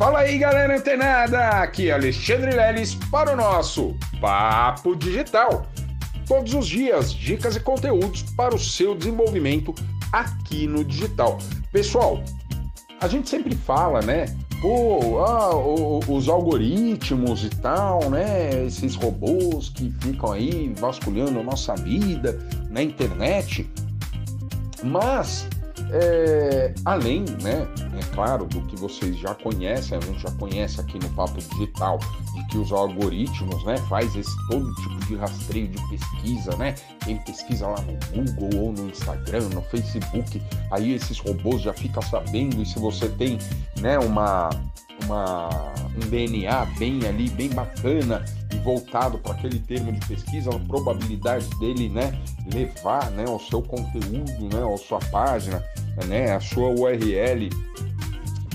Fala aí, galera antenada! Aqui é Alexandre Leles para o nosso Papo Digital. Todos os dias, dicas e conteúdos para o seu desenvolvimento aqui no digital. Pessoal, a gente sempre fala, né? Pô, ah, os algoritmos e tal, né? Esses robôs que ficam aí vasculhando a nossa vida na internet. Mas é, além, né, é claro, do que vocês já conhecem, a gente já conhece aqui no Papo Digital, de que os algoritmos, né, faz esse todo tipo de rastreio de pesquisa, né? Quem pesquisa lá no Google ou no Instagram, no Facebook, aí esses robôs já ficam sabendo e se você tem, né, uma, uma um DNA bem ali, bem bacana e voltado para aquele termo de pesquisa, a probabilidade dele, né, levar, né, o seu conteúdo, né, a sua página né, a sua URL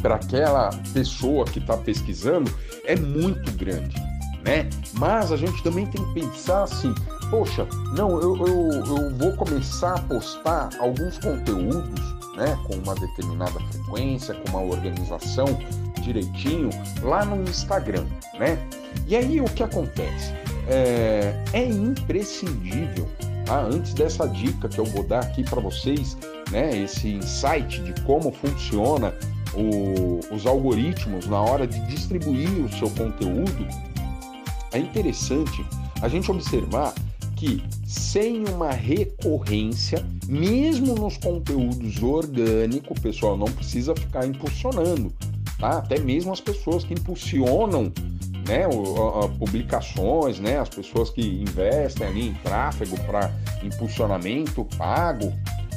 para aquela pessoa que está pesquisando é muito grande, né? Mas a gente também tem que pensar assim, poxa, não, eu, eu, eu vou começar a postar alguns conteúdos, né, com uma determinada frequência, com uma organização direitinho lá no Instagram, né? E aí o que acontece? É, é imprescindível Tá? Antes dessa dica que eu vou dar aqui para vocês, né, esse insight de como funciona o, os algoritmos na hora de distribuir o seu conteúdo, é interessante a gente observar que sem uma recorrência, mesmo nos conteúdos orgânicos, pessoal, não precisa ficar impulsionando, tá? Até mesmo as pessoas que impulsionam né, o, publicações, né, as pessoas que investem ali em tráfego para impulsionamento pago,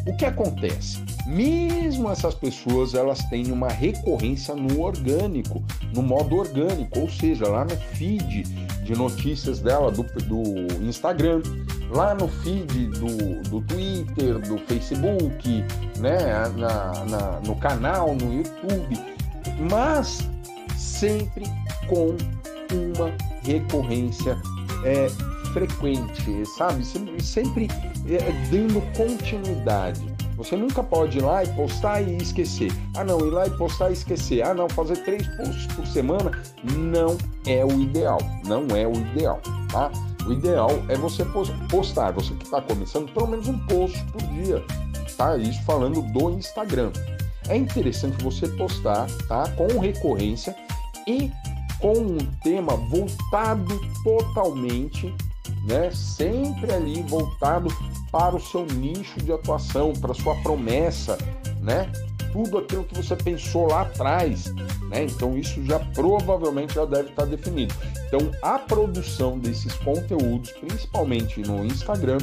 o que acontece? Mesmo essas pessoas elas têm uma recorrência no orgânico, no modo orgânico, ou seja, lá no feed de notícias dela do, do Instagram, lá no feed do, do Twitter, do Facebook, né, na, na, no canal, no YouTube, mas sempre com uma recorrência é, frequente, sabe? Sempre é, dando continuidade. Você nunca pode ir lá e postar e esquecer. Ah, não, ir lá e postar e esquecer. Ah, não, fazer três posts por semana não é o ideal. Não é o ideal, tá? O ideal é você postar, você que está começando, pelo menos um post por dia, tá? Isso falando do Instagram. É interessante você postar, tá? Com recorrência e com um tema voltado totalmente, né, sempre ali voltado para o seu nicho de atuação, para a sua promessa, né? Tudo aquilo que você pensou lá atrás, né? Então isso já provavelmente já deve estar definido. Então a produção desses conteúdos, principalmente no Instagram,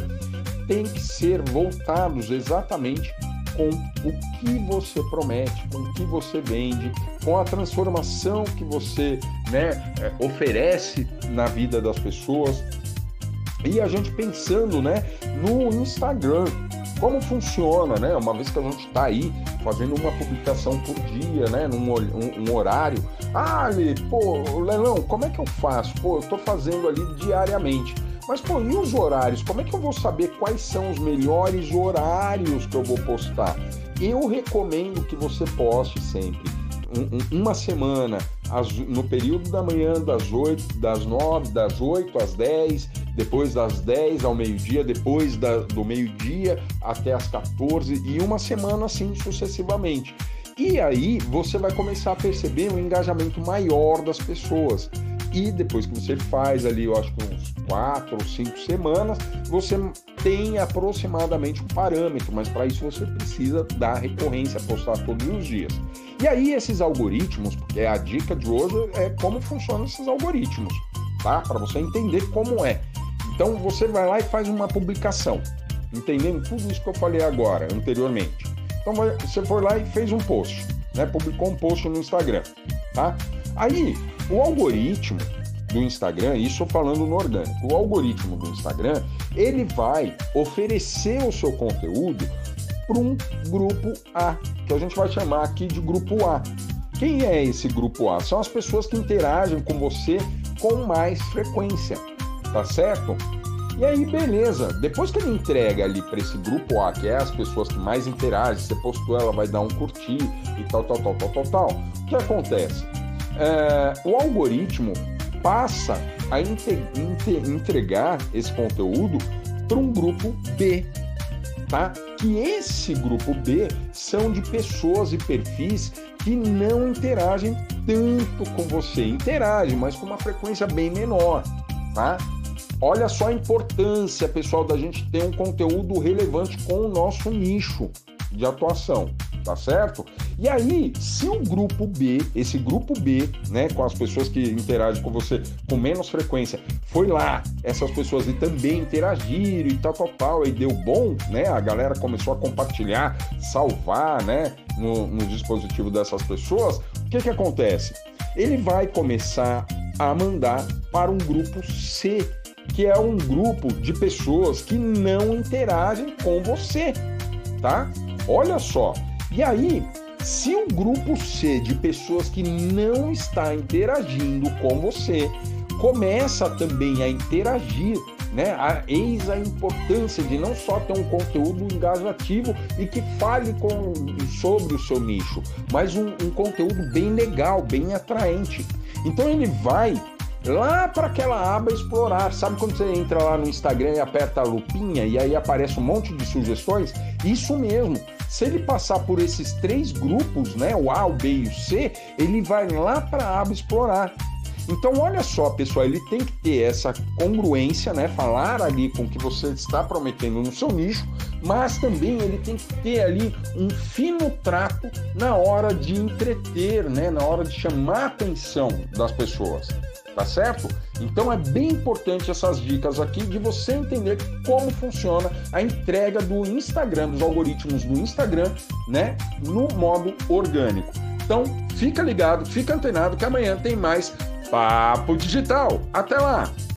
tem que ser voltados exatamente com o que você promete, com o que você vende, com a transformação que você né, é, oferece na vida das pessoas. E a gente pensando né, no Instagram, como funciona, né? Uma vez que a gente está aí fazendo uma publicação por dia, né? Num um, um horário. Ah, Ali, pô, Lelão, como é que eu faço? Pô, eu estou fazendo ali diariamente. Mas, pô, e os horários? Como é que eu vou saber quais são os melhores horários que eu vou postar? Eu recomendo que você poste sempre um, um, uma semana no período da manhã das 8, das 9, das 8 às 10, depois das 10 ao meio-dia, depois da, do meio-dia até as 14 e uma semana assim sucessivamente. E aí você vai começar a perceber um engajamento maior das pessoas. E depois que você faz ali, eu acho que uns quatro ou cinco semanas, você tem aproximadamente um parâmetro, mas para isso você precisa dar recorrência, postar todos os dias. E aí esses algoritmos, porque a dica de hoje é como funcionam esses algoritmos, tá? Para você entender como é. Então você vai lá e faz uma publicação, entendendo tudo isso que eu falei agora, anteriormente. Então você foi lá e fez um post, né? Publicou um post no Instagram, tá? Aí o algoritmo do Instagram, isso falando no orgânico, o algoritmo do Instagram, ele vai oferecer o seu conteúdo para um grupo A, que a gente vai chamar aqui de grupo A. Quem é esse grupo A? São as pessoas que interagem com você com mais frequência, tá certo? E aí, beleza. Depois que ele entrega ali para esse grupo A, que é as pessoas que mais interagem, você postou, ela vai dar um curtir e tal, tal, tal, tal, tal, tal. O que acontece? é, o algoritmo passa a entregar esse conteúdo para um grupo B, tá? Que esse grupo B são de pessoas e perfis que não interagem tanto com você, interagem, mas com uma frequência bem menor, tá? Olha só a importância, pessoal, da gente ter um conteúdo relevante com o nosso nicho de atuação, tá certo? E aí, se o grupo B, esse grupo B, né, com as pessoas que interagem com você com menos frequência, foi lá, essas pessoas e também interagiram e tal, tal, tal, e deu bom, né? A galera começou a compartilhar, salvar, né, no, no dispositivo dessas pessoas. O que que acontece? Ele vai começar a mandar para um grupo C, que é um grupo de pessoas que não interagem com você, tá? Olha só. E aí, se o grupo C de pessoas que não está interagindo com você começa também a interagir, né? A, eis a importância de não só ter um conteúdo engajativo e que fale com, sobre o seu nicho, mas um, um conteúdo bem legal, bem atraente. Então ele vai lá para aquela aba explorar. Sabe quando você entra lá no Instagram e aperta a lupinha e aí aparece um monte de sugestões? Isso mesmo. Se ele passar por esses três grupos, né, o A, o B e o C, ele vai lá para a aba explorar. Então, olha só, pessoal, ele tem que ter essa congruência, né? Falar ali com o que você está prometendo no seu nicho, mas também ele tem que ter ali um fino trato na hora de entreter, né? Na hora de chamar a atenção das pessoas tá certo? Então é bem importante essas dicas aqui de você entender como funciona a entrega do Instagram, dos algoritmos do Instagram, né, no modo orgânico. Então, fica ligado, fica antenado que amanhã tem mais Papo Digital. Até lá!